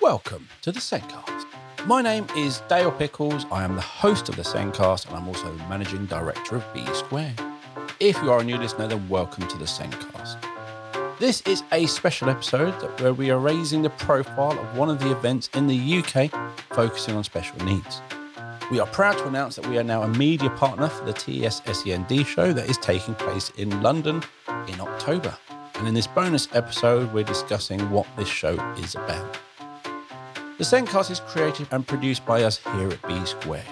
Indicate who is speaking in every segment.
Speaker 1: Welcome to the Sendcast. My name is Dale Pickles. I am the host of the Sendcast and I'm also managing director of B Squared. If you are a new listener, then welcome to the Sendcast. This is a special episode where we are raising the profile of one of the events in the UK focusing on special needs. We are proud to announce that we are now a media partner for the TES SEND show that is taking place in London in October. And in this bonus episode, we're discussing what this show is about. The Sendcast is created and produced by us here at B Squared.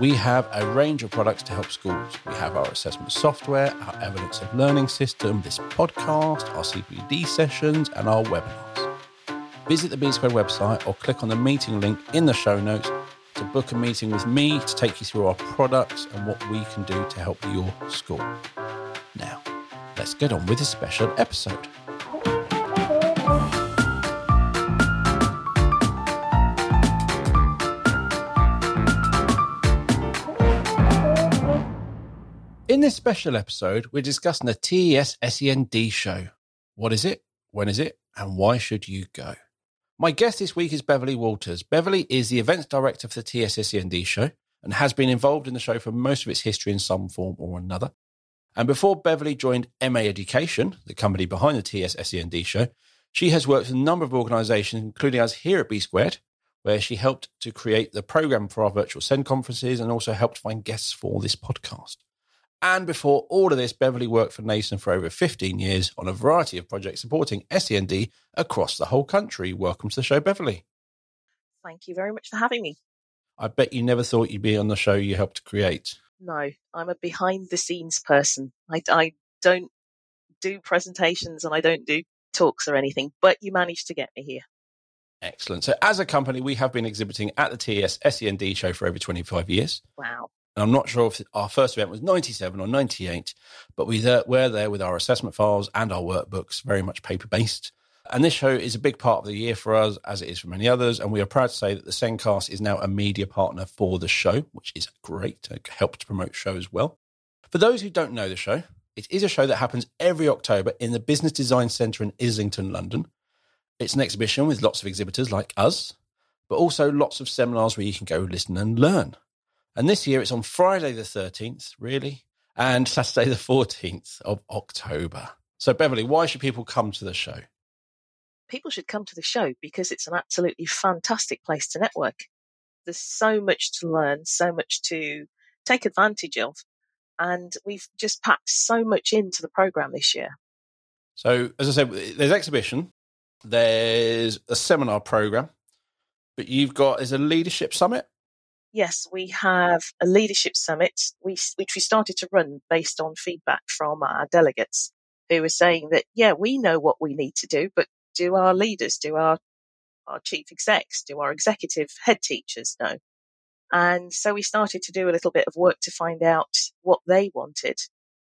Speaker 1: We have a range of products to help schools. We have our assessment software, our evidence of learning system, this podcast, our CPD sessions, and our webinars. Visit the B Squared website or click on the meeting link in the show notes to book a meeting with me to take you through our products and what we can do to help your school. Now, let's get on with this special episode. In this special episode, we're discussing the TES SEND show. What is it? When is it? And why should you go? My guest this week is Beverley Walters. Beverley is the events director for the TES SEND show and has been involved in the show for most of its history in some form or another. And before Beverley joined MA Education, the company behind the TES SEND show, she has worked with a number of organisations, including us here at B Squared, where she helped to create the program for our virtual SEND conferences and also helped find guests for this podcast. And before all of this, Beverley worked for nasen for over 15 years on a variety of projects supporting SEND across the whole country. Welcome to the show, Beverley.
Speaker 2: Thank you very much for having me.
Speaker 1: I bet you never thought you'd be on the show you helped create.
Speaker 2: No, I'm a behind the scenes person. I, I don't do presentations and I don't do talks or anything, but you managed to get me here.
Speaker 1: Excellent. So, as a company, we have been exhibiting at the TES SEND show for over 25 years.
Speaker 2: Wow.
Speaker 1: And I'm not sure if our first event was 97 or 98, but we were there with our assessment files and our workbooks, very much paper based. And this show is a big part of the year for us, as it is for many others. And we are proud to say that the Sendcast is now a media partner for the show, which is great to help to promote show as well. For those who don't know the show, it is a show that happens every October in the Business Design Centre in Islington, London. It's an exhibition with lots of exhibitors like us, but also lots of seminars where you can go listen and learn. And this year it's on Friday the 13th, really, and Saturday the 14th of October. So, Beverley, why should people come to the show?
Speaker 2: People should come to the show because it's an absolutely fantastic place to network. There's so much to learn, so much to take advantage of. And we've just packed so much into the program this year.
Speaker 1: So, as I said, there's exhibition, there's a seminar program, but you've got, there's a leadership summit
Speaker 2: yes, we have a leadership summit, which we started to run based on feedback from our delegates who were saying that, yeah, we know what we need to do, but do our leaders, do our, our chief execs, do our executive head teachers know? And so we started to do a little bit of work to find out what they wanted.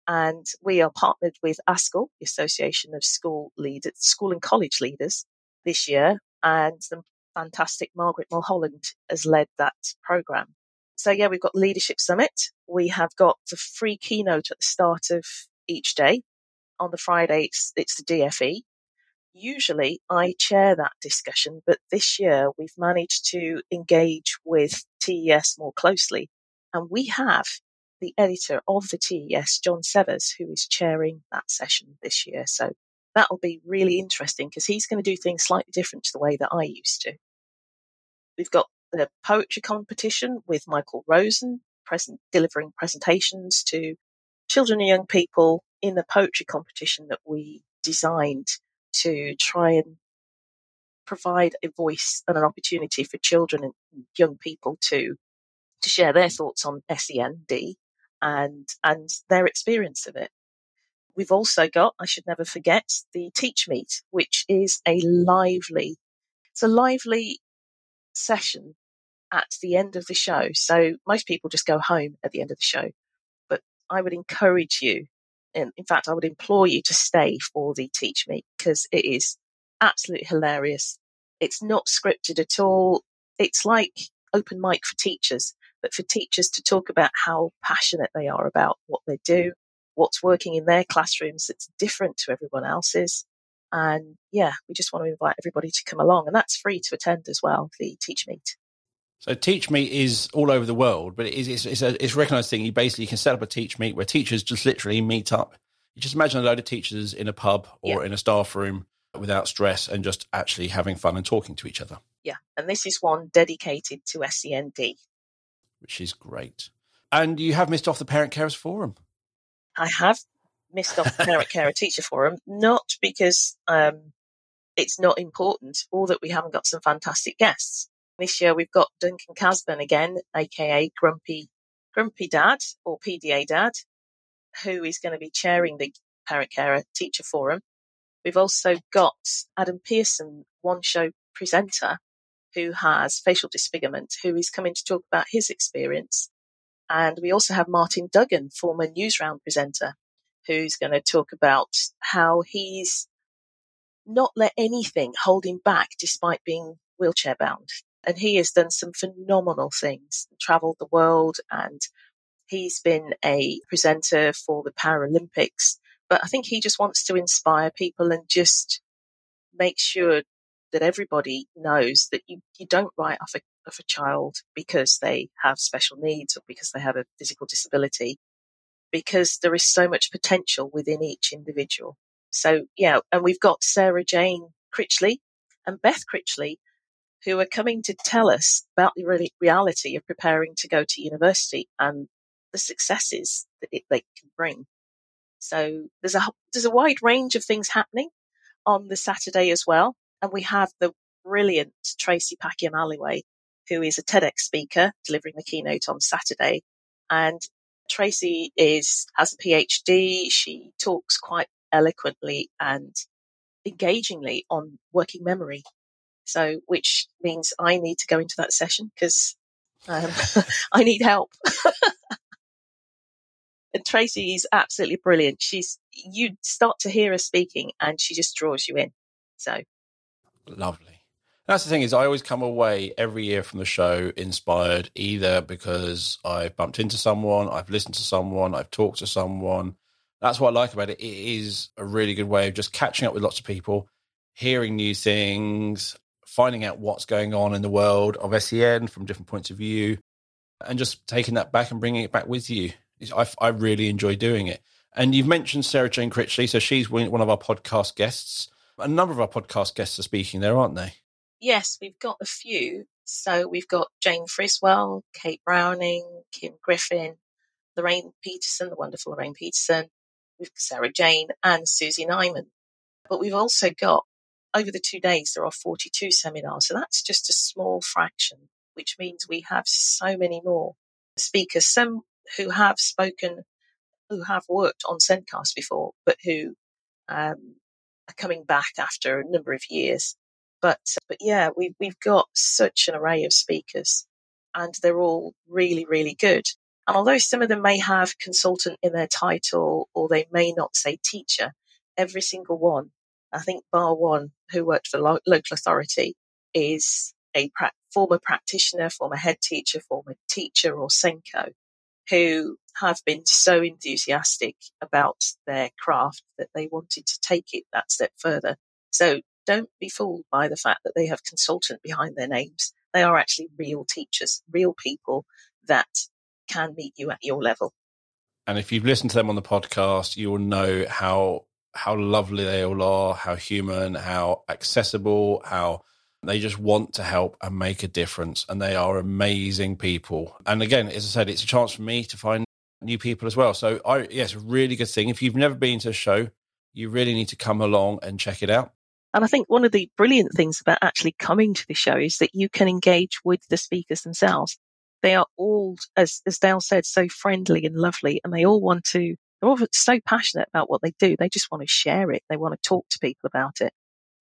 Speaker 2: And we are partnered with ASCL, the Association of School Leaders, School and College Leaders this year. And the fantastic Margaret Mulholland has led that program. So yeah, we've got leadership summit. We have got the free keynote at the start of each day. On the Friday, it's, it's the DFE. Usually I chair that discussion, but this year we've managed to engage with TES more closely. And we have the editor of the TES, Jon Severs, who is chairing that session this year. So that'll be really interesting because he's going to do things slightly different to the way that I used to. We've got the poetry competition with Michael Rosen present, delivering presentations to children and young people in the poetry competition that we designed to try and provide a voice and an opportunity for children and young people to to share their thoughts on SEND and and their experience of it. We've also got, I should never forget, the Teach Meet, which is a lively, it's a lively session at the end of the show. So most people just go home at the end of the show, but I would encourage you, and in fact, I would implore you to stay for the Teach Meet because it is absolutely hilarious. It's not scripted at all. It's like open mic for teachers, but for teachers to talk about how passionate they are about what they do what's working in their classrooms that's different to everyone else's. And yeah, we just want to invite everybody to come along. And that's free to attend as well, the Teach Meet.
Speaker 1: So Teach Meet is all over the world, but it is, it's, it's a, it's a recognized thing. You basically can set up a Teach Meet where teachers just literally meet up. You just imagine a load of teachers in a pub or yeah. in a staff room without stress and just actually having fun and talking to each other.
Speaker 2: Yeah. And this is one dedicated to SEND.
Speaker 1: Which is great. And you have missed off the Parent Carers Forum.
Speaker 2: I have missed off the Parent Carer Teacher Forum, not because um, it's not important or that we haven't got some fantastic guests. This year we've got Duncan Casburn again, aka Grumpy Grumpy Dad or PDA Dad, who is going to be chairing the Parent Carer Teacher Forum. We've also got Adam Pearson, one show presenter, who has facial disfigurement, who is coming to talk about his experience. And we also have Martin Dougan, former Newsround presenter, who's going to talk about how he's not let anything hold him back despite being wheelchair bound. And he has done some phenomenal things, traveled the world, and he's been a presenter for the Paralympics. But I think he just wants to inspire people and just make sure that everybody knows that you, you don't write off a, off a child because they have special needs or because they have a physical disability, because there is so much potential within each individual. So, yeah, and we've got Sarah Jane Critchley and Beth Critchley, who are coming to tell us about the re- reality of preparing to go to university and the successes that it, they can bring. So there's a there's a wide range of things happening on the Saturday as well, and we have the brilliant Tracy Packiam Alloway, who is a TEDx speaker delivering the keynote on Saturday, and Tracy is has a PhD. She talks quite eloquently and engagingly on working memory. So, which means I need to go into that session because um, I need help. and Tracy is absolutely brilliant. She's you start to hear her speaking, and she just draws you in. So
Speaker 1: lovely. That's the thing is, I always come away every year from the show inspired, either because I've bumped into someone, I've listened to someone, I've talked to someone, that's what I like about it. It is a really good way of just catching up with lots of people, hearing new things, finding out what's going on in the world of SEN from different points of view, and just taking that back and bringing it back with you. I, I really enjoy doing it. And you've mentioned Sarah Jane Critchley, so she's one of our podcast guests. A number of our podcast guests are speaking there, aren't they?
Speaker 2: Yes, we've got a few. So we've got Jane Friswell, Kate Browning, Kim Griffin, Lorraine Petersen, the wonderful Lorraine Petersen, Sarah Jane and Susie Nyman. But we've also got, over the two days, there are 42 seminars. So that's just a small fraction, which means we have so many more speakers, some who have spoken, who have worked on Sendcast before, but who um, are coming back after a number of years. But, but yeah, we've, we've got such an array of speakers and they're all really, really good. And although some of them may have consultant in their title or they may not say teacher, every single one, I think bar one who worked for lo- local authority is a pra- former practitioner, former head teacher, former teacher or SENCO who have been so enthusiastic about their craft that they wanted to take it that step further. So don't be fooled by the fact that they have consultant behind their names. They are actually real teachers, real people that can meet you at your level.
Speaker 1: And if you've listened to them on the podcast, you will know how how lovely they all are, how human, how accessible, how they just want to help and make a difference. And they are amazing people. And again, as I said, it's a chance for me to find new people as well. So I yes, really good thing. If you've never been to a show, you really need to come along and check it out.
Speaker 2: And I think one of the brilliant things about actually coming to the show is that you can engage with the speakers themselves they are all, as, as Dale said, so friendly and lovely, and they all want to, they're all so passionate about what they do. They just want to share it. They want to talk to people about it.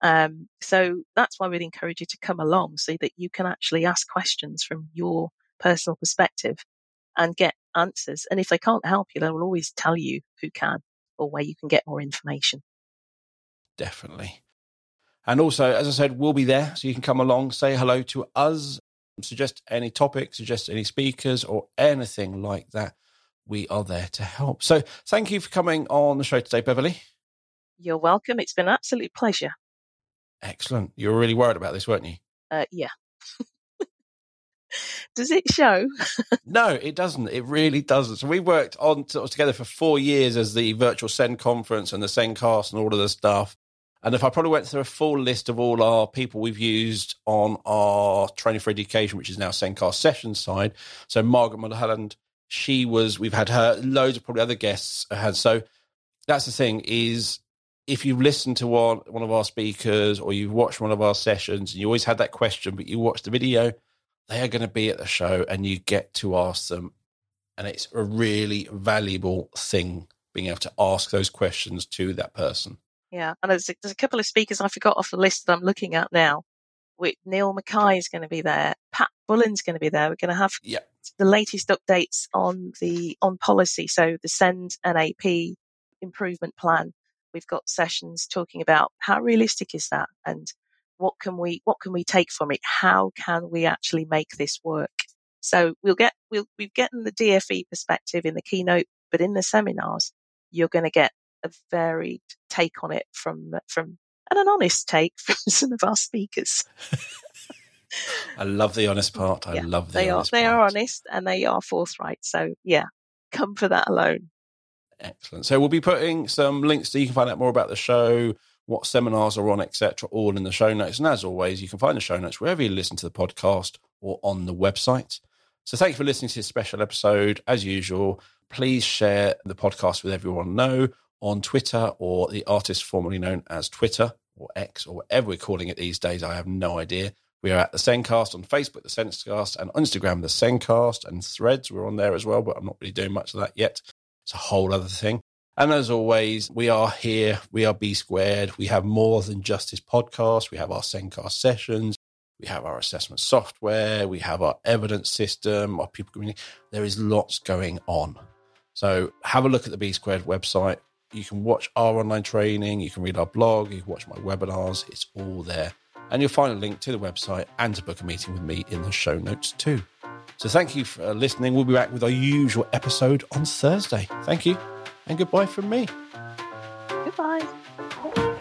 Speaker 2: Um, so that's why we'd encourage you to come along so that you can actually ask questions from your personal perspective and get answers. And if they can't help you, they will always tell you who can or where you can get more information.
Speaker 1: Definitely. And also, as I said, we'll be there. So you can come along, say hello to us suggest any topics, suggest any speakers or anything like that, we are there to help. So thank you for coming on the show today, Beverley.
Speaker 2: You're welcome. It's been an absolute pleasure.
Speaker 1: Excellent. You were really worried about this, weren't you?
Speaker 2: Uh, yeah. Does it show?
Speaker 1: no, it doesn't. It really doesn't. So we worked on together for four years as the virtual Send conference and the Sendcast and all of the stuff. And if I probably went through a full list of all our people we've used on our training for education, which is now Sendcast session side. So Margaret Mulholland, she was, we've had her, loads of probably other guests had. So that's the thing is if you've listened to one, one of our speakers or you've watched one of our sessions and you always had that question, but you watch the video, they are going to be at the show and you get to ask them. And it's a really valuable thing being able to ask those questions to that person.
Speaker 2: Yeah. And there's a, there's a couple of speakers I forgot off the list that I'm looking at now. With Neil Mackay is going to be there. Pat Bullen's going to be there. We're going to have
Speaker 1: yeah.
Speaker 2: the latest updates on the on policy. So the SEND AP improvement plan. We've got sessions talking about how realistic is that and what can we what can we take from it? How can we actually make this work? So we'll get we'll we've gotten the DFE perspective in the keynote, but in the seminars, you're going to get a varied take on it from from and an honest take from some of our speakers.
Speaker 1: I love the honest part. I yeah, love the
Speaker 2: they
Speaker 1: are
Speaker 2: they part. are honest and they are forthright. So yeah, come for that alone.
Speaker 1: Excellent. So we'll be putting some links so you can find out more about the show, what seminars are on, etc., all in the show notes. And as always, you can find the show notes wherever you listen to the podcast or on the website. So thank you for listening to this special episode. As usual, please share the podcast with everyone know on Twitter or the artist formerly known as Twitter or X or whatever we're calling it these days. I have no idea. We are at the Sendcast on Facebook, the Sendcast, and on Instagram, the Sendcast, and Threads. We're on there as well, but I'm not really doing much of that yet. It's a whole other thing. And as always, we are here. We are B squared. We have more than just this podcast. We have our Sendcast sessions. We have our assessment software. We have our evidence system, our people community. There is lots going on. So have a look at the B squared website. You can watch our online training. You can read our blog. You can watch my webinars. It's all there. And you'll find a link to the website and to book a meeting with me in the show notes too. So thank you for listening. We'll be back with our usual episode on Thursday. Thank you and goodbye from me.
Speaker 2: Goodbye.